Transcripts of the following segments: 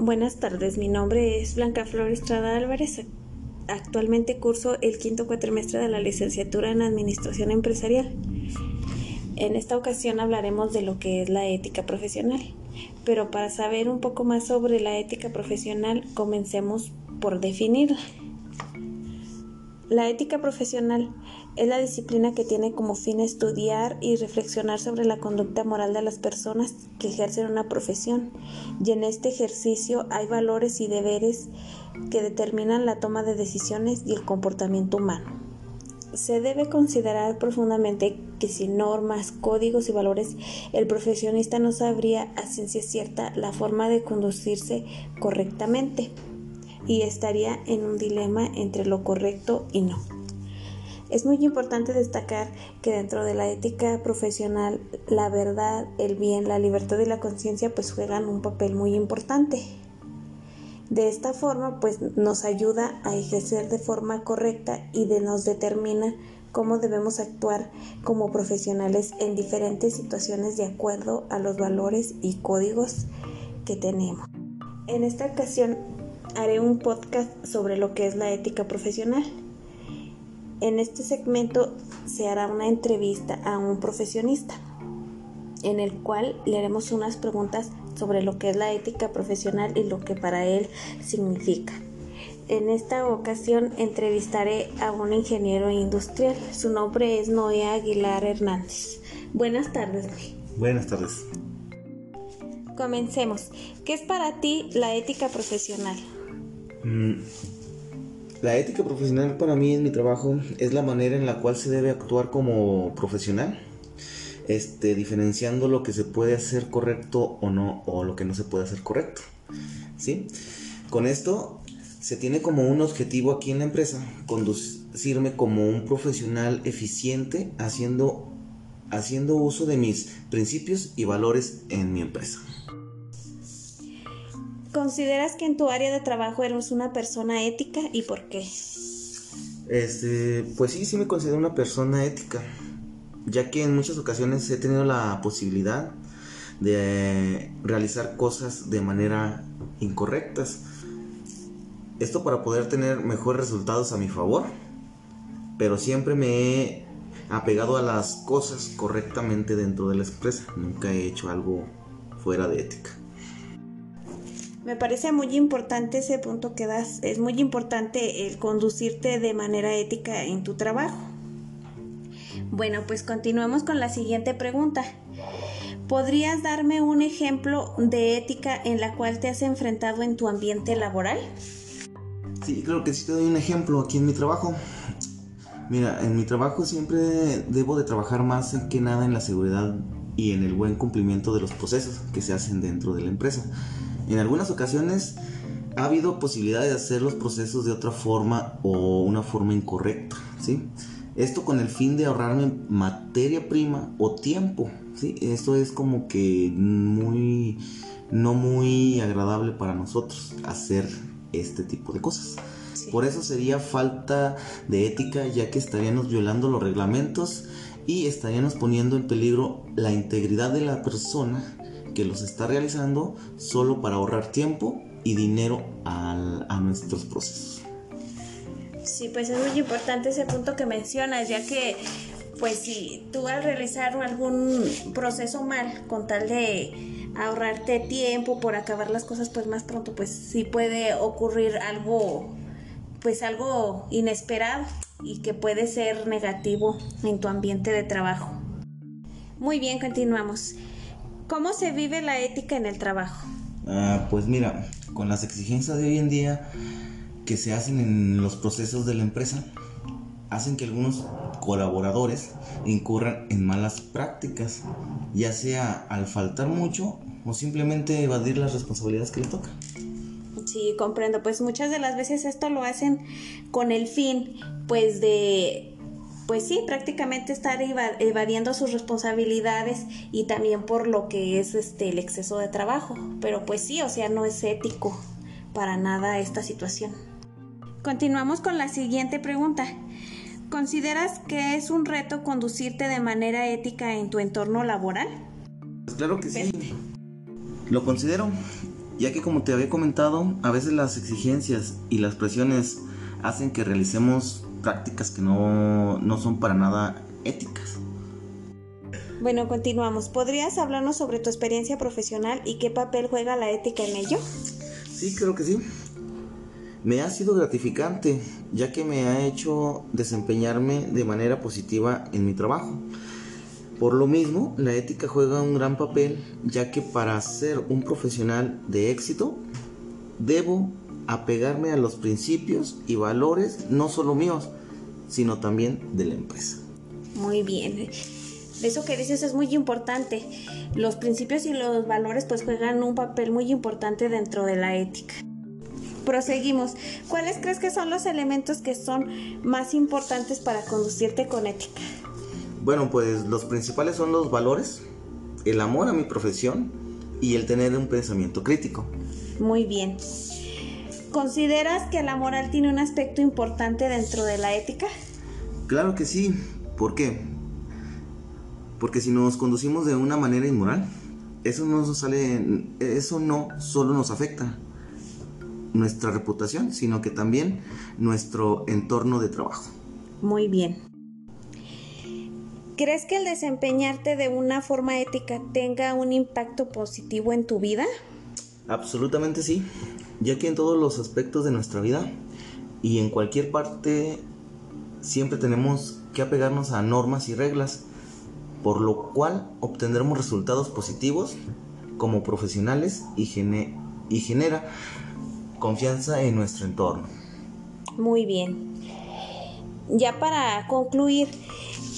Buenas tardes, mi nombre es Blanca Flor Estrada Álvarez. Actualmente curso el quinto cuatrimestre de la licenciatura en Administración Empresarial. En esta ocasión hablaremos de lo que es la ética profesional, pero para saber un poco más sobre la ética profesional, comencemos por definirla. La ética profesional es la disciplina que tiene como fin estudiar y reflexionar sobre la conducta moral de las personas que ejercen una profesión. Y en este ejercicio hay valores y deberes que determinan la toma de decisiones y el comportamiento humano. Se debe considerar profundamente que sin normas, códigos y valores el profesionista no sabría a ciencia cierta la forma de conducirse correctamente y estaría en un dilema entre lo correcto y no. Es muy importante destacar que dentro de la ética profesional la verdad, el bien, la libertad y la conciencia pues juegan un papel muy importante. De esta forma pues nos ayuda a ejercer de forma correcta y de nos determina cómo debemos actuar como profesionales en diferentes situaciones de acuerdo a los valores y códigos que tenemos. En esta ocasión haré un podcast sobre lo que es la ética profesional. En este segmento se hará una entrevista a un profesionista, en el cual le haremos unas preguntas sobre lo que es la ética profesional y lo que para él significa. En esta ocasión entrevistaré a un ingeniero industrial. Su nombre es Noé Aguilar Hernández. Buenas tardes, Noé. Buenas tardes. Comencemos. ¿Qué es para ti la ética profesional? Mm, la ética profesional para mí en mi trabajo es la manera en la cual se debe actuar como profesional, este, diferenciando lo que se puede hacer correcto o no, o lo que no se puede hacer correcto. ¿sí? Con esto se tiene como un objetivo aquí en la empresa, conducirme como un profesional eficiente haciendo, haciendo uso de mis principios y valores en mi empresa. ¿Consideras que en tu área de trabajo eres una persona ética y por qué? Este, pues sí, sí me considero una persona ética, ya que en muchas ocasiones he tenido la posibilidad de realizar cosas de manera incorrectas. Esto para poder tener mejores resultados a mi favor, pero siempre me he apegado a las cosas correctamente dentro de la empresa. Nunca he hecho algo fuera de ética. Me parece muy importante ese punto que das. Es muy importante el conducirte de manera ética en tu trabajo. Bueno, pues continuemos con la siguiente pregunta. ¿Podrías darme un ejemplo de ética en la cual te has enfrentado en tu ambiente laboral? Sí, creo que sí te doy un ejemplo aquí en mi trabajo. Mira, en mi trabajo siempre debo de trabajar más que nada en la seguridad y en el buen cumplimiento de los procesos que se hacen dentro de la empresa. En algunas ocasiones ha habido posibilidad de hacer los procesos de otra forma o una forma incorrecta, ¿sí? Esto con el fin de ahorrarme materia prima o tiempo, ¿sí? Esto es como que muy no muy agradable para nosotros hacer este tipo de cosas. Por eso sería falta de ética ya que estaríamos violando los reglamentos y estaríamos poniendo en peligro la integridad de la persona que los está realizando solo para ahorrar tiempo y dinero a nuestros procesos. Sí, pues es muy importante ese punto que mencionas, ya que pues si tú al realizar algún proceso mal con tal de ahorrarte tiempo por acabar las cosas pues más pronto pues sí puede ocurrir algo pues algo inesperado y que puede ser negativo en tu ambiente de trabajo. Muy bien, continuamos. ¿Cómo se vive la ética en el trabajo? Ah, pues mira, con las exigencias de hoy en día que se hacen en los procesos de la empresa, hacen que algunos colaboradores incurran en malas prácticas, ya sea al faltar mucho o simplemente evadir las responsabilidades que les toca. Sí, comprendo. Pues muchas de las veces esto lo hacen con el fin, pues de pues sí, prácticamente estar evadiendo sus responsabilidades y también por lo que es este el exceso de trabajo. Pero pues sí, o sea, no es ético para nada esta situación. Continuamos con la siguiente pregunta. ¿Consideras que es un reto conducirte de manera ética en tu entorno laboral? Pues claro que sí. Lo considero, ya que como te había comentado, a veces las exigencias y las presiones hacen que realicemos prácticas que no, no son para nada éticas. Bueno, continuamos. ¿Podrías hablarnos sobre tu experiencia profesional y qué papel juega la ética en ello? Sí, creo que sí. Me ha sido gratificante, ya que me ha hecho desempeñarme de manera positiva en mi trabajo. Por lo mismo, la ética juega un gran papel, ya que para ser un profesional de éxito, debo apegarme a los principios y valores, no solo míos, sino también de la empresa. Muy bien. Eso que dices es muy importante. Los principios y los valores pues juegan un papel muy importante dentro de la ética. Proseguimos. ¿Cuáles crees que son los elementos que son más importantes para conducirte con ética? Bueno, pues los principales son los valores, el amor a mi profesión y el tener un pensamiento crítico. Muy bien. ¿Consideras que la moral tiene un aspecto importante dentro de la ética? Claro que sí. ¿Por qué? Porque si nos conducimos de una manera inmoral, eso no sale, eso no solo nos afecta nuestra reputación, sino que también nuestro entorno de trabajo. Muy bien. ¿Crees que el desempeñarte de una forma ética tenga un impacto positivo en tu vida? Absolutamente sí, ya que en todos los aspectos de nuestra vida y en cualquier parte siempre tenemos que apegarnos a normas y reglas por lo cual obtendremos resultados positivos como profesionales y, genera confianza en nuestro entorno. Muy bien. Ya para concluir,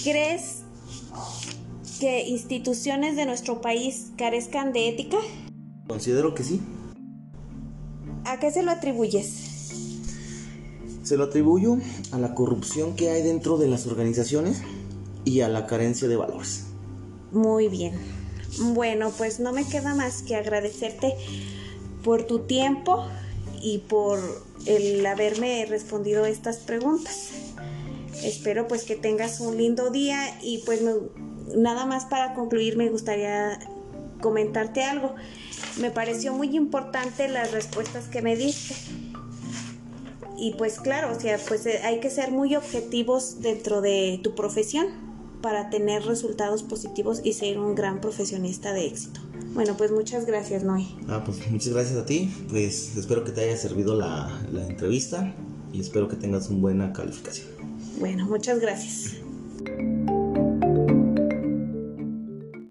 ¿crees que instituciones de nuestro país carezcan de ética? Considero que sí. ¿A qué se lo atribuyes? Se lo atribuyo a la corrupción que hay dentro de las organizaciones y a la carencia de valores. Muy bien. Bueno, pues no me queda más que agradecerte por tu tiempo y por el haberme respondido estas preguntas. Espero pues que tengas un lindo día y pues nada más para concluir me gustaría comentarte algo. Me pareció muy importante las respuestas que me diste. Y pues claro, o sea, pues hay que ser muy objetivos dentro de tu profesión para tener resultados positivos y ser un gran profesionista de éxito. Bueno, pues muchas gracias, Noé. Ah, pues muchas gracias a ti. Pues espero que te haya servido la, la entrevista y espero que tengas una buena calificación. Bueno, muchas gracias.